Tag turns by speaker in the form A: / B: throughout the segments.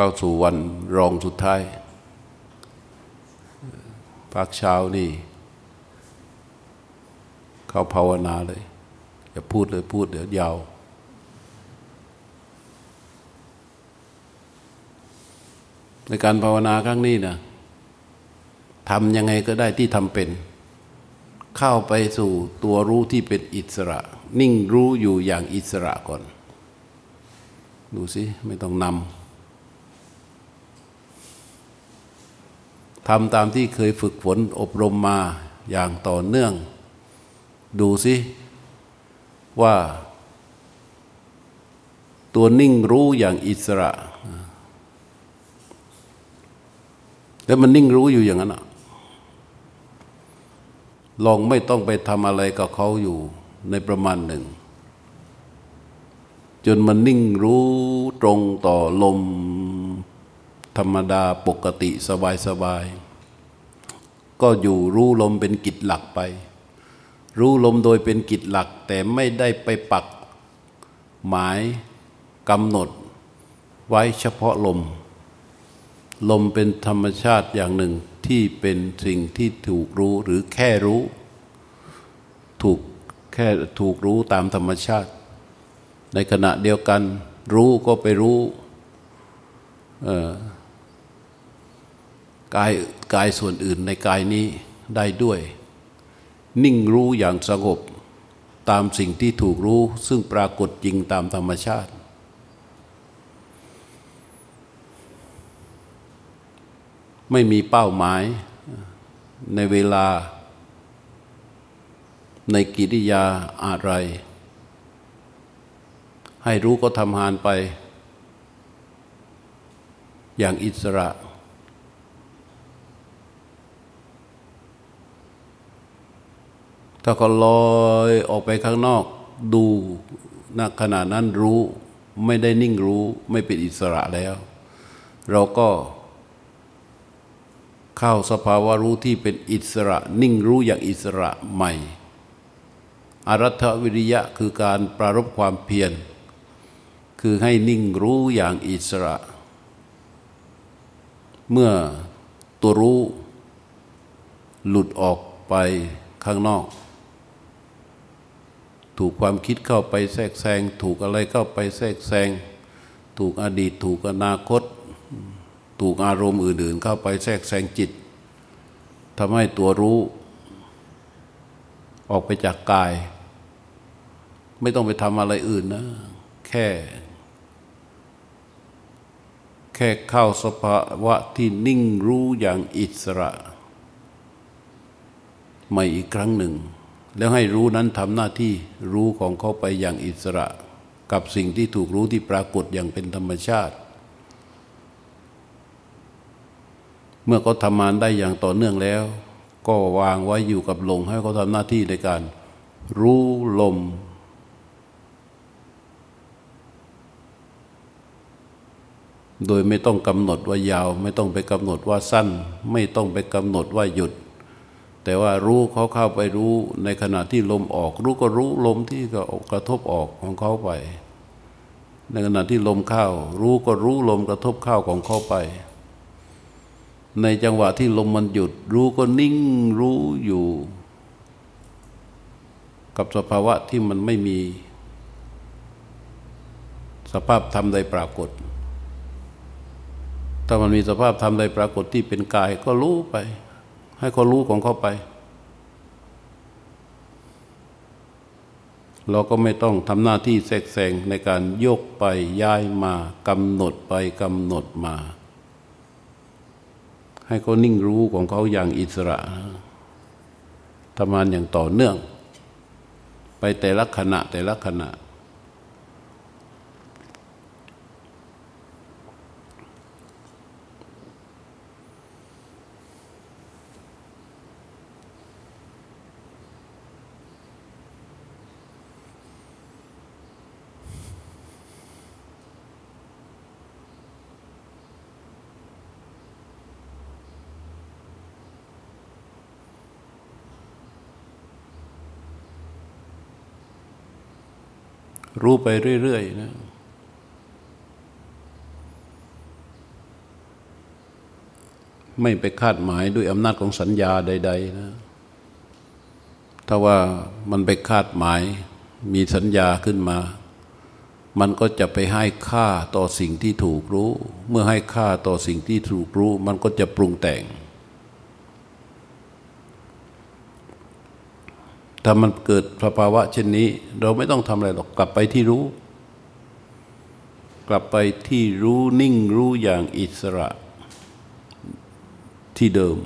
A: เข้าสู่วันรองสุดท้ายภาคเช้านี่เข้าภาวนาเลย อย่าพูดเลยพูดเดี๋ยวยาว ในการภาวนาครั้งนี้นะทำยังไงก็ได้ที่ทำเป็น เข้าไปสู่ตัวรู้ที่เป็นอิสระ นิ่งรู้อยู่อย่างอิสระก่อน ดูสิไม่ต้องนำ ทำตามที่เคยฝึกฝนอบรมมาอย่างต่อเนื่อง ดูสิว่า ตัวนิ่งรู้อย่างอิสระ แล้วมันนิ่งรู้อยู่อย่างนั้นลองไม่ต้องไปทำอะไรกับเขาอยู่ในประมาณหนึ่ง จนมันนิ่งรู้ตรงต่อลม ธรรมดาปกติสบายสบายก็อยู่รู้ลมเป็นกิจหลักไป รู้ลมโดยเป็นกิจหลัก แต่ไม่ได้ไปปักหมายกำหนดไว้เฉพาะลม ลมเป็นธรรมชาติอย่างหนึ่งที่เป็นสิ่งที่ถูกรู้หรือแค่รู้ ถูกแค่ถูกรู้ตามธรรมชาติ ในขณะเดียวกัน รู้ก็ไปรู้ กายกายส่วนอื่นในกายนี้ได้ด้วย นิ่งรู้อย่างสงบ ตามสิ่งที่ถูกรู้ซึ่งปรากฏจริงตามธรรมชาติ ไม่มีเป้าหมายในเวลา ในกิริยาอะไร ให้รู้ก็ทำงานไป อย่างอิสระ ถ้าก็ลอยออกไปข้างนอก ดูณขณะนั้นรู้ไม่ได้นิ่งรู้ไม่เป็นอิสระแล้ว เราก็เข้าสภาวะรู้ที่เป็นอิสระ นิ่งรู้อย่างอิสระใหม่อารัฐวิริยะคือการปรารบความเพียรคือให้นิ่งรู้อย่างอิสระ เมื่อตัวรู้ หลุดออกไปข้างนอก ถูกความคิดเข้าไปแทรกแซง ถูกอะไรเข้าไปแทรกแซง ถูกอดีต ถูกอนาคต ถูกอารมณ์อื่น ๆ เข้าไปแทรกแซงจิตทำให้ตัวรู้ ออกไปจากกาย ไม่ต้องไปทำอะไรอื่นนะ แค่ แค่เข้าสภาวะที่นิ่งรู้อย่างอิสระ ใหม่อีกครั้งหนึ่ง แล้วให้รู้นั้นทำหน้าที่รู้ของเขาไปอย่างอิสระ กับสิ่งที่ถูกรู้ที่ปรากฏอย่างเป็นธรรมชาติ เมื่อเขาทำงานได้อย่างต่อเนื่องแล้ว ก็วางไว้อยู่กับลมให้เขาทำหน้าที่ในการ รู้ลม โดยไม่ต้องกำหนดว่ายาว ไม่ต้องไปกำหนดว่าสั้น ไม่ต้องไปกำหนดว่าหยุด แต่ว่ารู้เขาเข้าไปรู้ในขณะที่ลมออก รู้ก็รู้ลมที่ก็กระทบออกของเขาไป ในขณะที่ลมเข้า รู้ก็รู้ลมกระทบเข้าของเขาไป ในจังหวะที่ลมมันหยุด รู้ก็นิ่งรู้อยู่ กับสภาวะที่มันไม่มี สภาพธรรมใดปรากฏ ถ้ามันมีสภาพธรรมใดปรากฏที่เป็นกายก็รู้ไป ให้เขารู้ของเขาไป เราก็ไม่ต้องทำหน้าที่แทรกแซงในการยกไปย้ายมากำหนดไปกำหนดมา ให้เขานิ่งรู้ของเขาอย่างอิสระทำงานอย่างต่อเนื่อง ไปแต่ละขณะแต่ละขณะ รู้ไปเรื่อยๆนะไม่ไปคาดหมายด้วยอำนาจของสัญญาใด ๆ นะ ถ้าว่ามันไปคาดหมายมีสัญญาขึ้นมา มันก็จะไปให้ค่าต่อสิ่งที่ถูกรู้ เมื่อให้ค่าต่อสิ่งที่ถูกรู้ มันก็จะปรุงแต่ง ถ้ามันเกิดสภาวะเช่นนี้ เราไม่ต้องทำอะไรหรอกกลับไปที่รู้ กลับไปที่รู้นิ่งรู้อย่างอิสระที่เดิม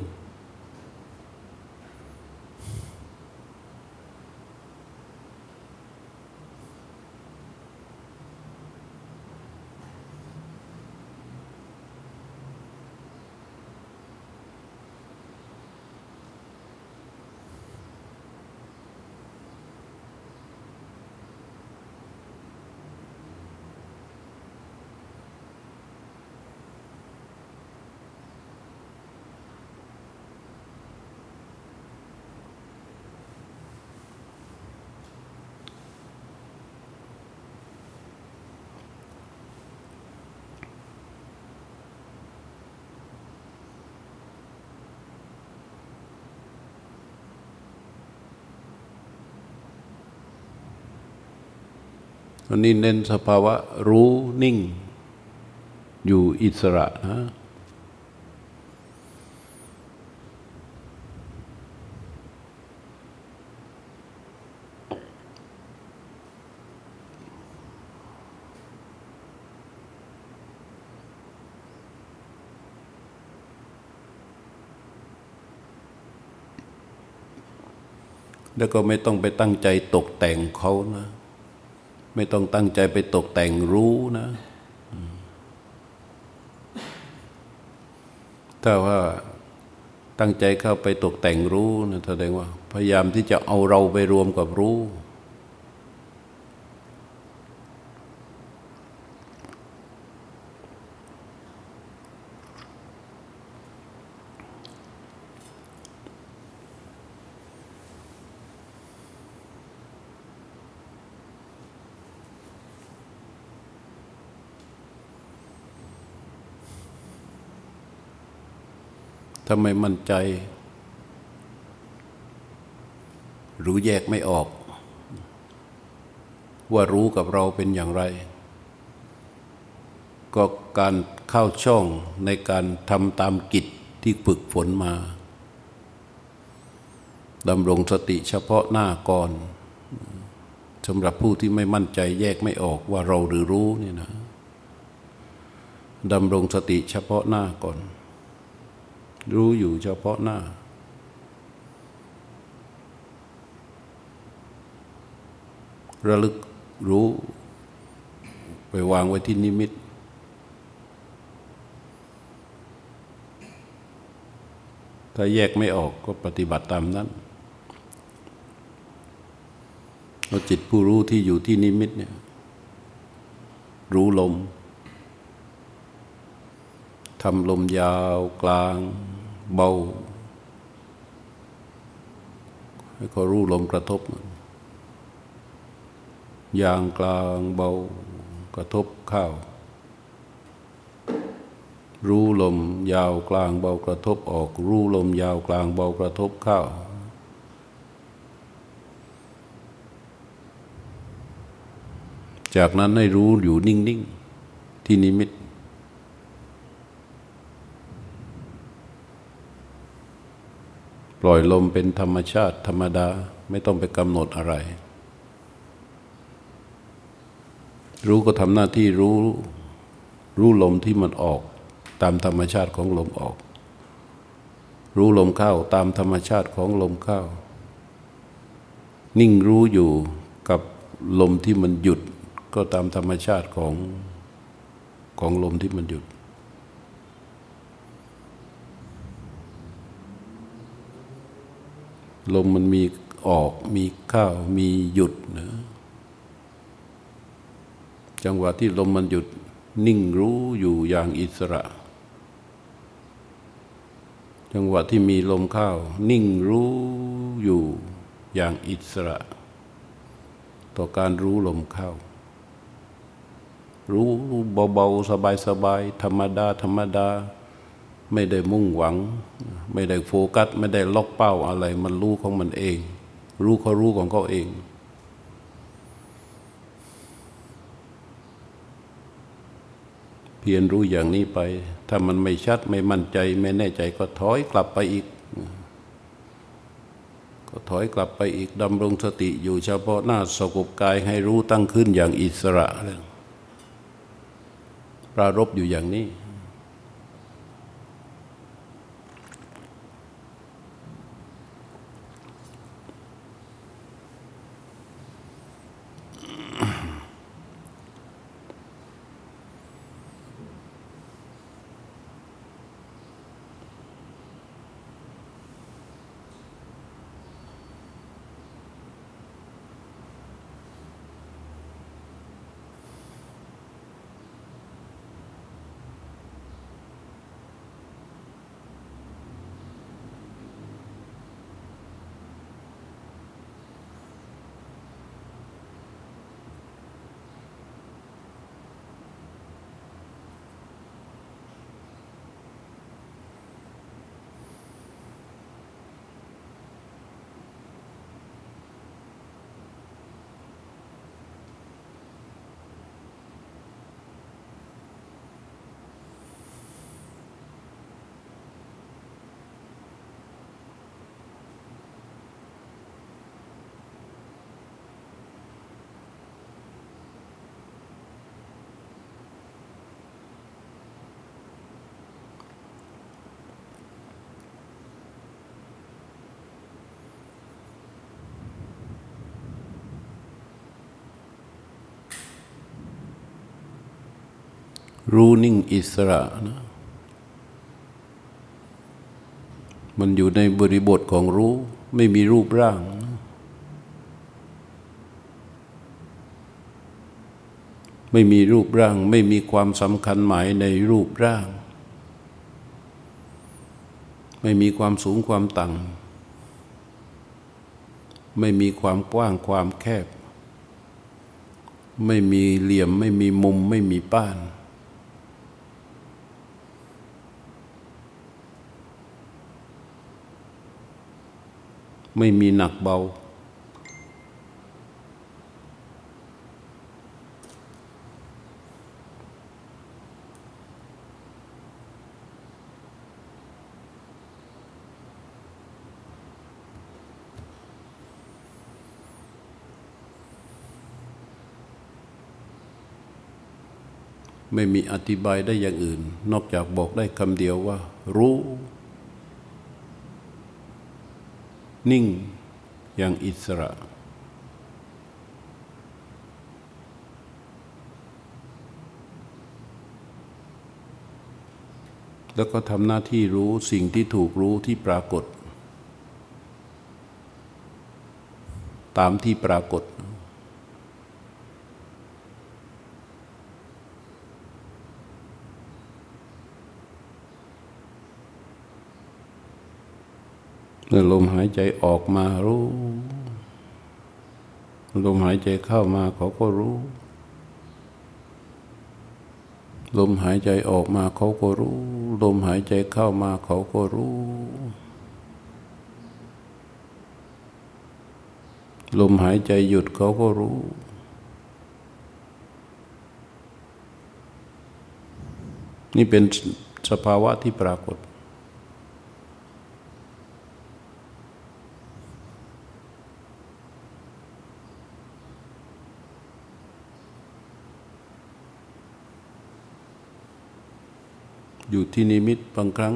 A: วั นนี้เน้นสภาวะรู้นิ่ง อยู่อิสระนะแล้วก็ไม่ต้องไปตั้งใจตกแต่งเขานะ ไม่ต้องตั้งใจไปตกแต่งรู้นะ ถ้าว่าตั้งใจเข้าไปตกแต่งรู้นะแสดงว่า พยายามที่จะเอาเราไปรวมกับรู้ ทำไม่มั่นใจรู้แยกไม่ออก ว่ารู้กับเราเป็นอย่างไร ก็การเข้าช่องในการทำตามกิจที่ฝึกฝนมาดำรงสติเฉพาะหน้าก่อนสำหรับผู้ที่ไม่มั่นใจแยกไม่ออกว่าเราหรือรู้นี่นะดำรงสติเฉพาะหน้าก่อน รู้อยู่เฉพาะหน้า ระลึกรู้ ไปวางไว้ที่นิมิต ถ้าแยกไม่ออกก็ปฏิบัติตามนั้นเราจิตผู้รู้ที่อยู่ที่นิมิตเนี่ย รู้ลมทำลมยาวกลาง เบา ให้เขารู้ลมกระทบยางกลางเบากระทบข้าว รู้ลมยาวกลางเบากระทบออก รู้ลมยาวกลางเบากระทบข้าวจากนั้นให้รู้อยู่นิ่ง ๆ ที่นิมิต ปล่อยลมเป็นธรรมชาติธรรมดาไม่ต้องไปกำหนดอะไร รู้ก็ทำหน้าที่รู้ รู้ลมที่มันออก ตามธรรมชาติของลมออก รู้ลมเข้าตามธรรมชาติของลมเข้า นิ่งรู้อยู่กับลมที่มันหยุดก็ตามธรรมชาติของของลมที่มันหยุด ลมมันมีออกมีเข้ามีหยุดนะจังหวะที่ลมมันหยุดนิ่งรู้อยู่อย่างอิสระ จังหวะที่มีลมเข้า นิ่งรู้อยู่อย่างอิสระ ต่อการรู้ลมเข้า รู้เบาๆ สบายๆ ธรรมดา ธรรมดา ไม่ได้มุ่งหวัง ไม่ได้โฟกัส ไม่ได้ล็อกเป้าอะไร มันรู้ของมันเอง รู้เขารู้ของเขาเองเพียรรู้อย่างนี้ไป ถ้ามันไม่ชัดไม่มั่นใจ ไม่แน่ใจก็ถอยกลับไปอีก ก็ถอยกลับไปอีกดำรงสติอยู่เฉพาะหน้าสกบกายให้รู้ตั้งขึ้นอย่างอิสระเลยปรารบอยู่อย่างนี้ รู้นิ่งอิสระนะมันอยู่ในบริบทของรู้ ไม่มีรูปร่าง ไม่มีรูปร่าง ไม่มีความสำคัญหมายในรูปร่าง ไม่มีความสูงความต่ำไม่มีความกว้างความแคบ ไม่มีเหลี่ยม ไม่มีมุม ไม่มีป้าน ไม่มีหนักเบา ไม่มีอธิบายได้อย่างอื่น นอกจากบอกได้คำเดียวว่า รู้ นิ่งอย่างอิสระ แล้วก็ทำหน้าที่รู้สิ่งที่ถูกรู้ที่ปรากฏ ตามที่ปรากฏ ลมหายใจออกมารู้ ลมหายใจเข้ามาเขาก็รู้ ลมหายใจออกมาเขาก็รู้ ลมหายใจเข้ามาเขาก็รู้ ลมหายใจหยุดเขาก็รู้นี่เป็นสภาวะที่ปรากฏ อยู่ที่นิมิตบางครั้ง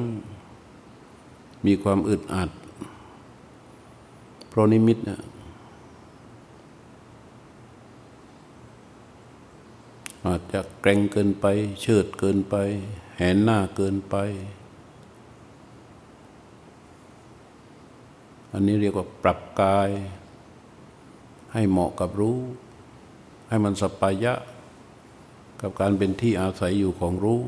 A: มีความอึดอัด เพราะนิมิตนะอาจจะแกร่งเกินไป เชิดเกินไป แหนหน้าเกินไป อันนี้เรียกว่าปรับกาย ให้เหมาะกับรู้ ให้มันสปายะ กับการเป็นที่อาศัยอยู่ของรู้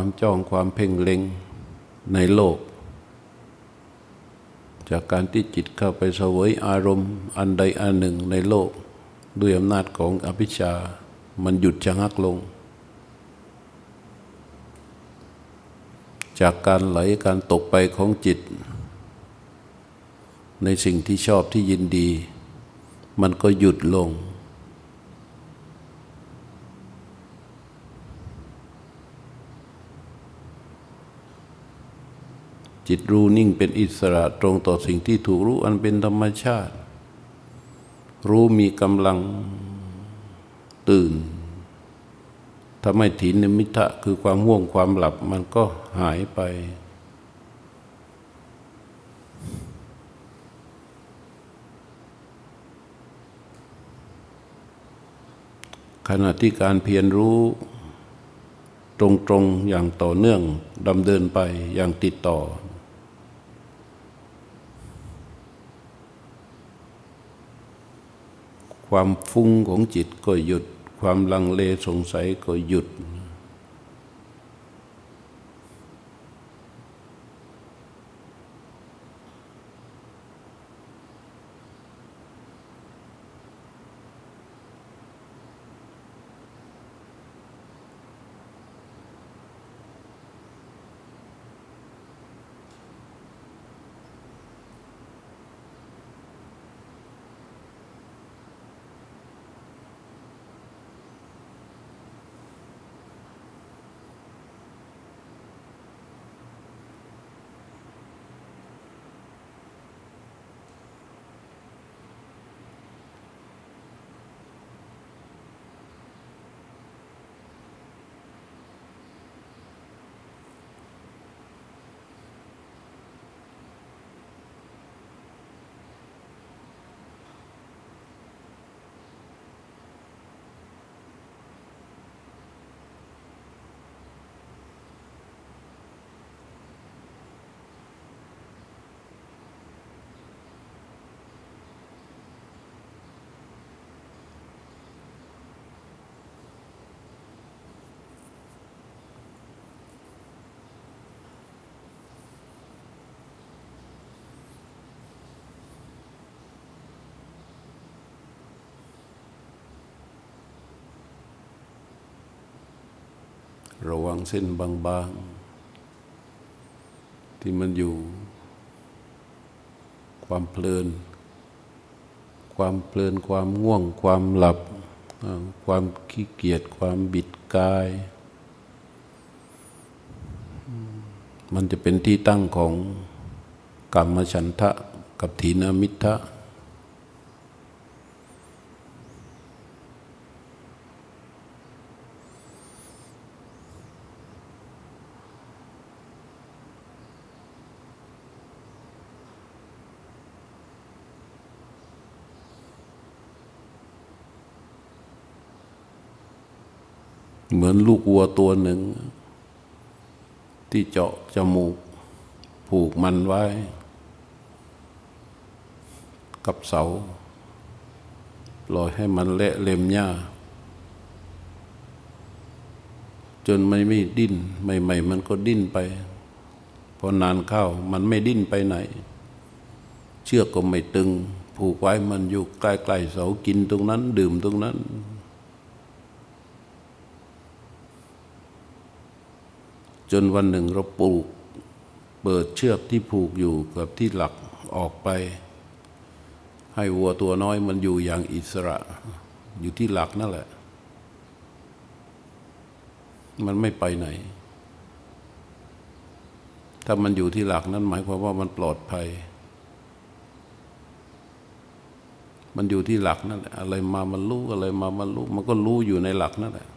A: ความจ้องความเพ่งเล็งในโลก จากการที่จิตเข้าไปเสวยอารมณ์ อันใดอันหนึ่งในโลก ด้วยอำนาจของอภิชา มันหยุดชะงักลง จากการไหลการตกไปของจิต ในสิ่งที่ชอบที่ยินดี มันก็หยุดลง จิตรู้นิ่งเป็นอิสระตรงต่อสิ่งที่ถูกรู้อันเป็นธรรมชาติ รู้มีกำลังตื่นทำให้ถีนมิทะคือความห่วงความหลับมันก็หายไป ขณะที่การเพียรรู้ตรงๆอย่างต่อเนื่องดำเดินไปอย่างติดต่อ ความฟุ้งของจิตก็หยุด ความลังเลสงสัยก็หยุด เส้นบางๆ ที่มันอยู่ ความเพลิน ความเพลินความง่วง ความหลับ ความขี้เกียจความบิดกาย มันจะเป็นที่ตั้งของกรรมฉันทะกับถีนามิทะ มือนลูกวัวตัวหนึ่ง ที่เจาะจมูก ผูกมันไว้ กับเสาลอยให้มันเละเล็มหญ้า จนไม่ไม่ดิ้น ใหม่ ๆ มันก็ดิ้นไป พอนานเข้ามันไม่ดิ้นไปไหน เชือกก็ไม่ตึง ผูกไว้มันอยู่ใกล้ๆเสากินตรงนั้น ดื่มตรงนั้น จนวันหนึ่งเราปลูก เปิดเชือกที่ผูกอยู่กับที่หลักออกไป ให้วัวตัวน้อยมันอยู่อย่างอิสระ อยู่ที่หลักนั่นแหละ มันไม่ไปไหน ถ้ามันอยู่ที่หลักนั้นหมายความว่ามันปลอดภัย มันอยู่ที่หลักนั่นแหละอะไรมามันรู้อะไรมามันรู้ มันก็รู้อยู่ในหลักนั่นแหละ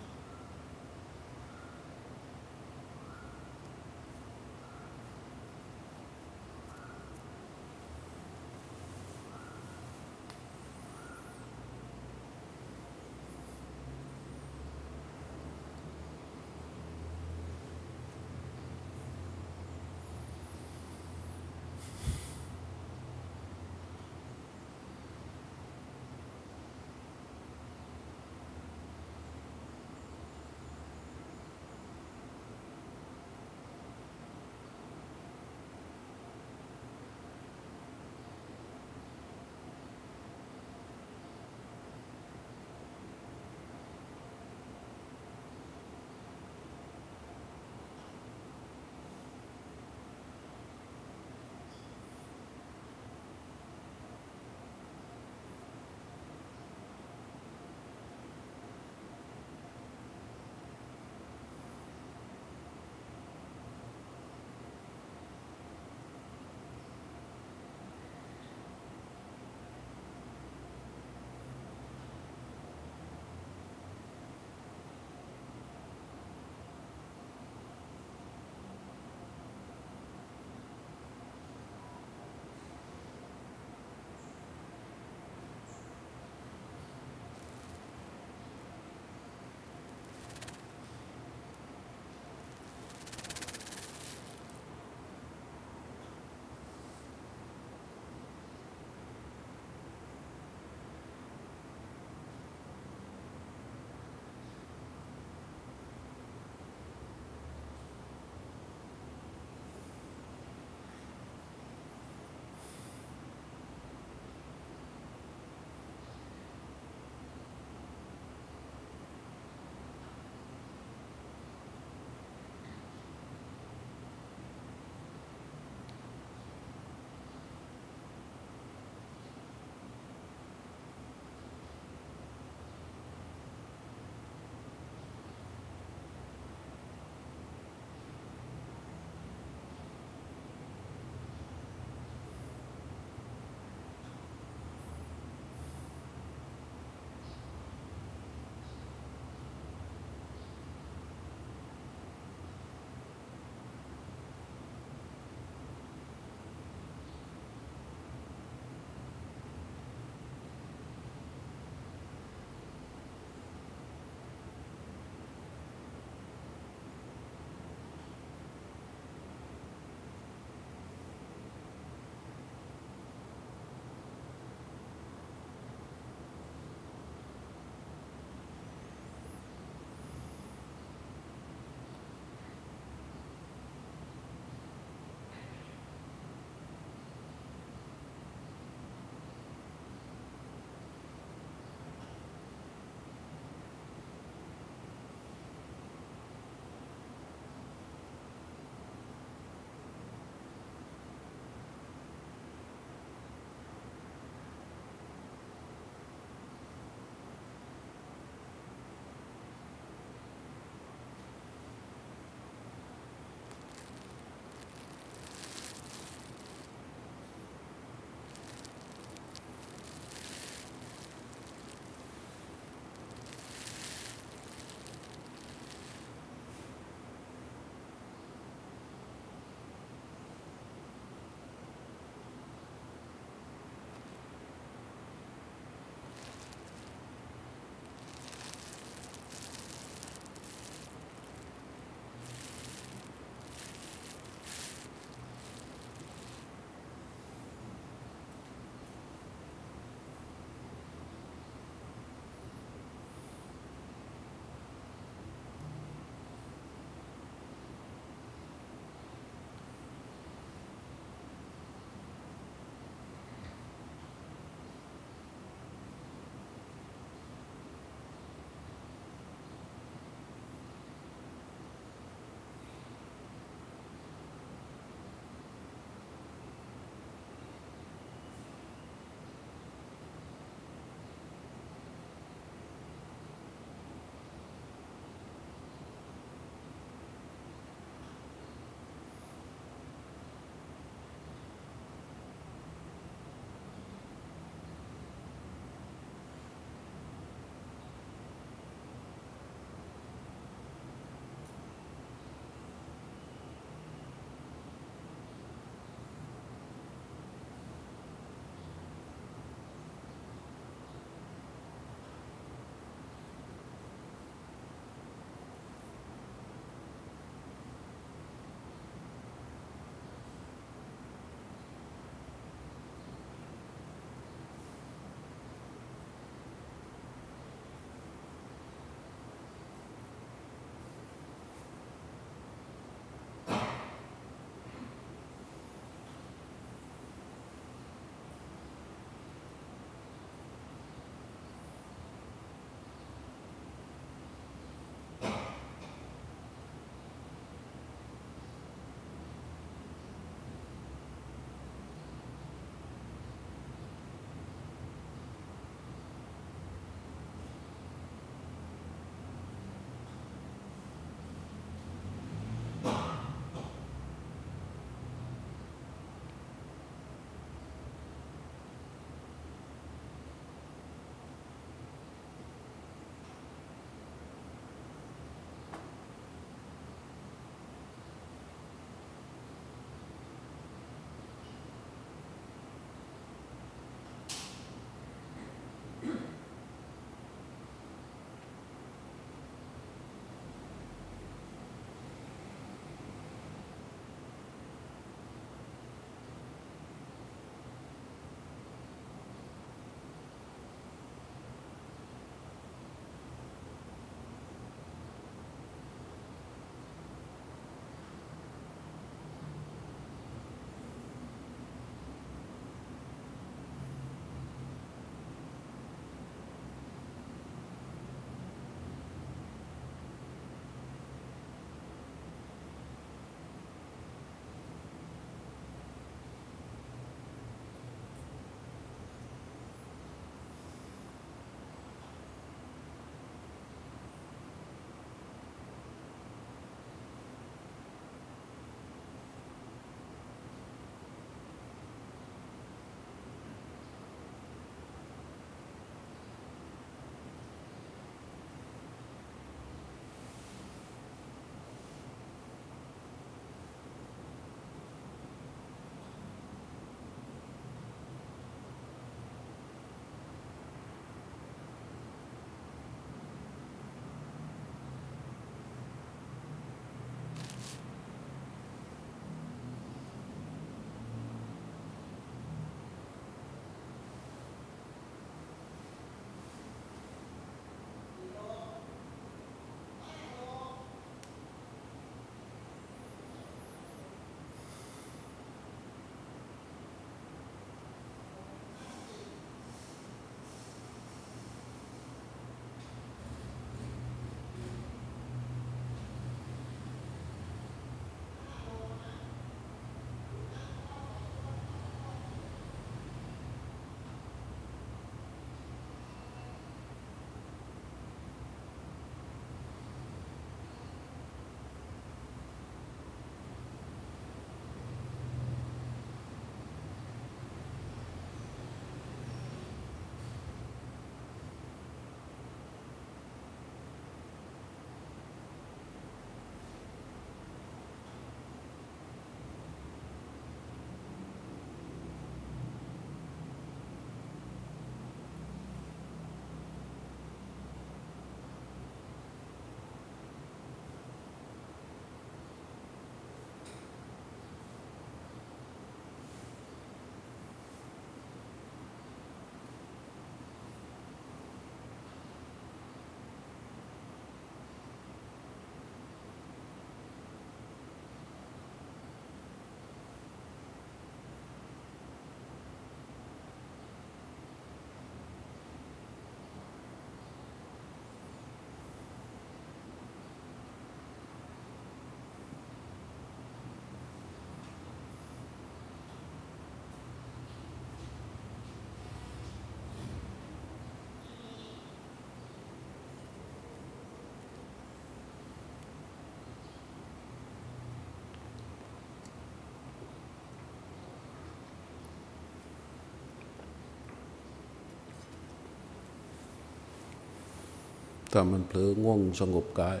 A: ถ้ามันเผลอง่วงสงบกาย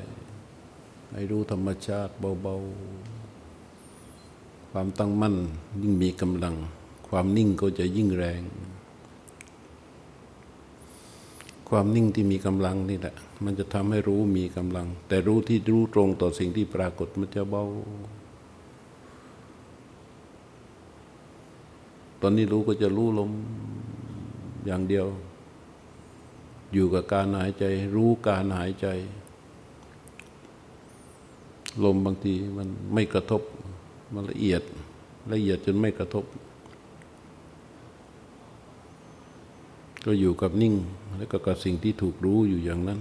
A: ให้รู้ธรรมชาติเบาๆ ความตั้งมั่นยิ่งมีกำลัง ความนิ่งก็จะยิ่งแรง ความนิ่งที่มีกำลังนี่แหละ มันจะทำให้รู้มีกำลัง แต่รู้ที่รู้ตรงต่อสิ่งที่ปรากฏมันจะเบา ตอนนี้รู้ก็จะรู้ลมอย่างเดียว อยู่กับการหายใจ รู้การหายใจ ลมบางทีมันไม่กระทบ มันละเอียด ละเอียดจนไม่กระทบ ก็อยู่กับนิ่ง แล้วก็กับสิ่งที่ถูกรู้อยู่อย่างนั้น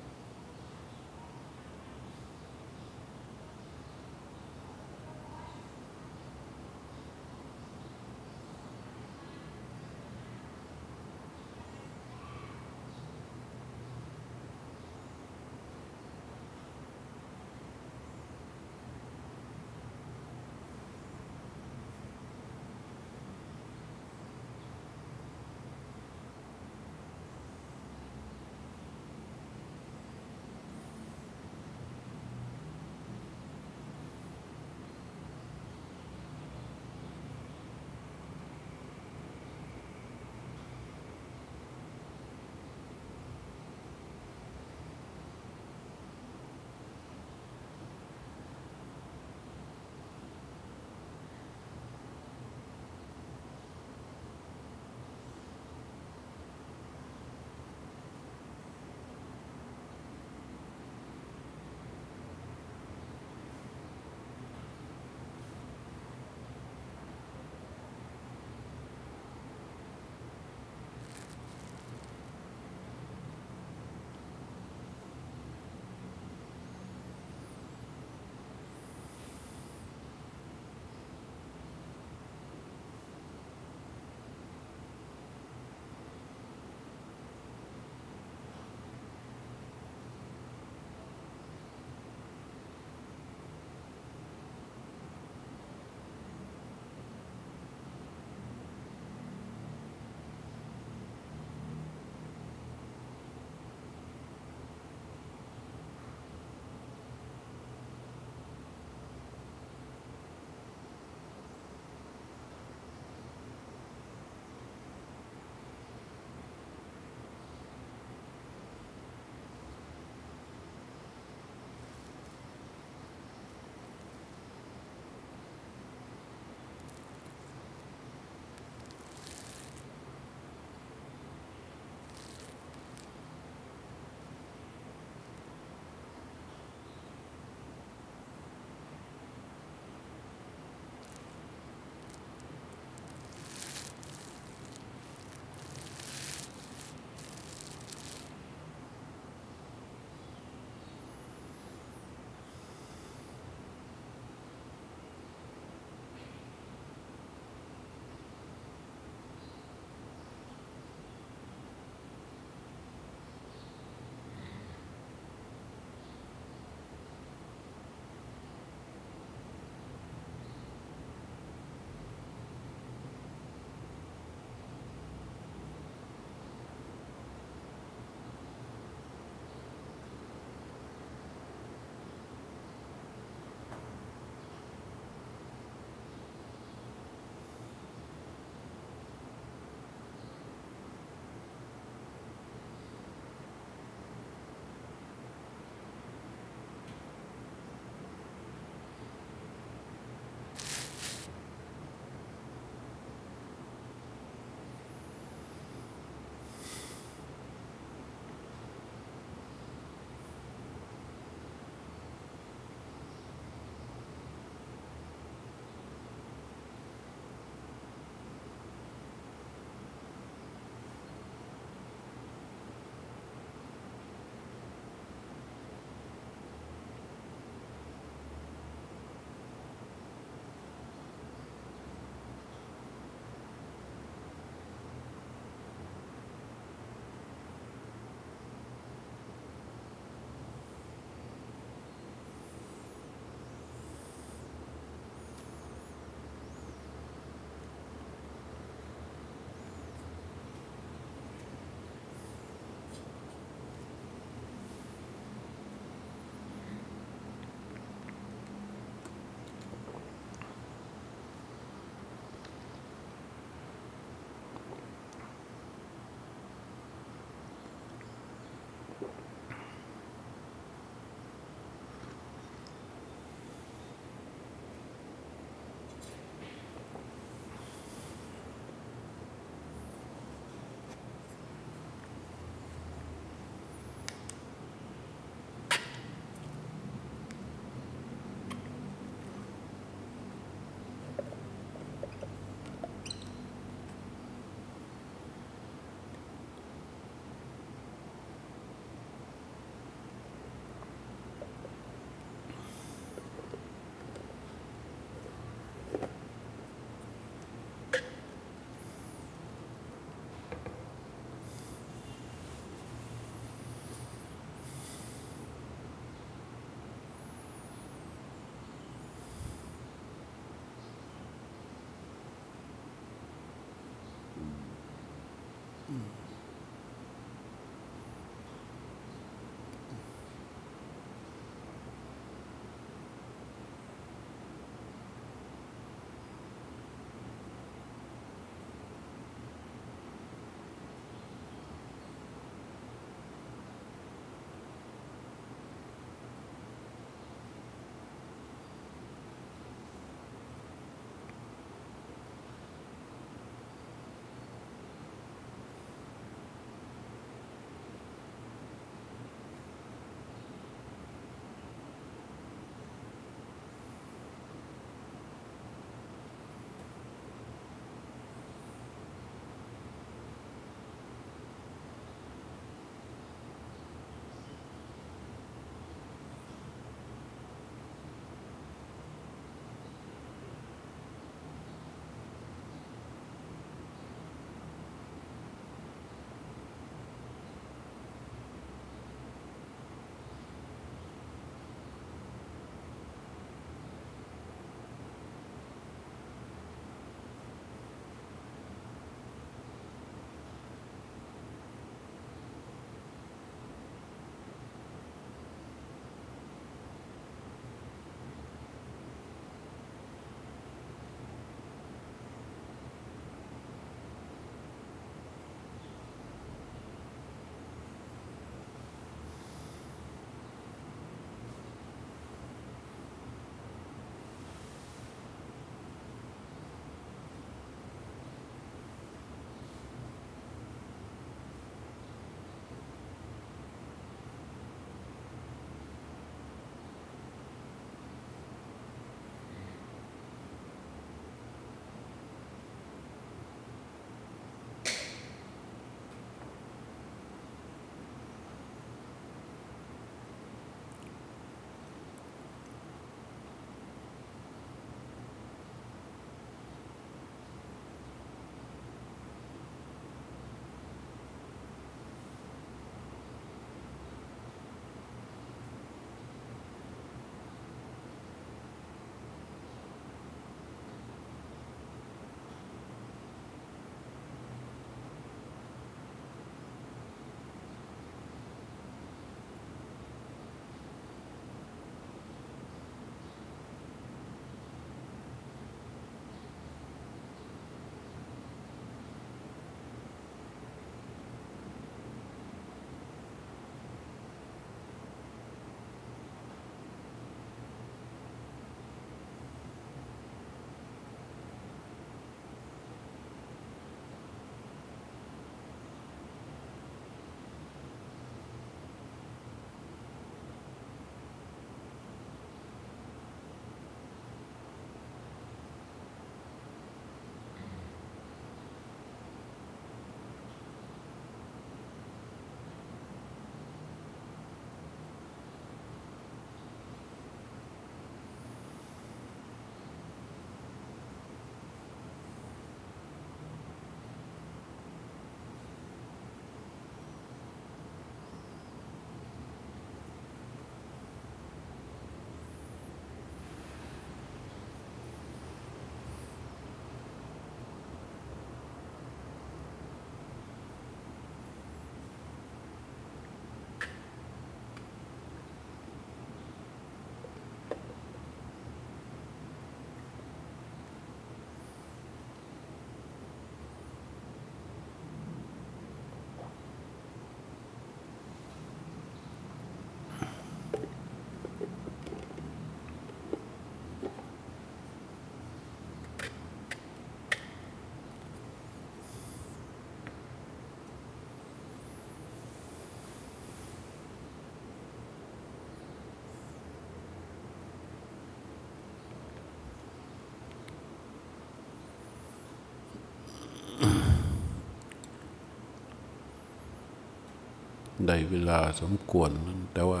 A: ได้เวลาสมควร แต่ว่า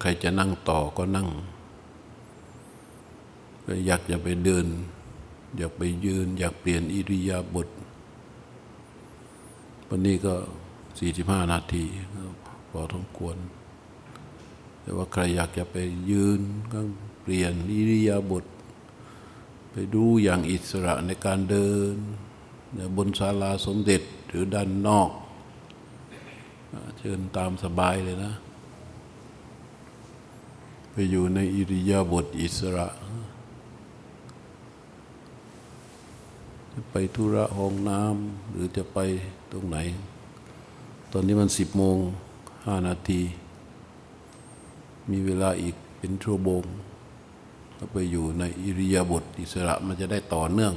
A: ใครจะนั่งต่อก็นั่งอยากจะไปเดิน อยากไปยืน อยากเปลี่ยนอิริยาบถวันนี้ก็สี่สิบห้านาทีพอสมควร แต่ว่าใครอยากจะไปยืนก็เปลี่ยนอิริยาบถไปดูอย่างอิสระในการเดินบนศาลาสมเด็จหรือด้านนอก เชิญตามสบายเลยนะ ไปอยู่ในอิริยาบถอิสระจะไปธุระห้องน้ำหรือจะไปตรงไหน ตอนนี้มันสิบโมงห้านาที มีเวลาอีกเป็นชั่วโมงก็ไปอยู่ในอิริยาบถอิสระมันจะได้ต่อเนื่อง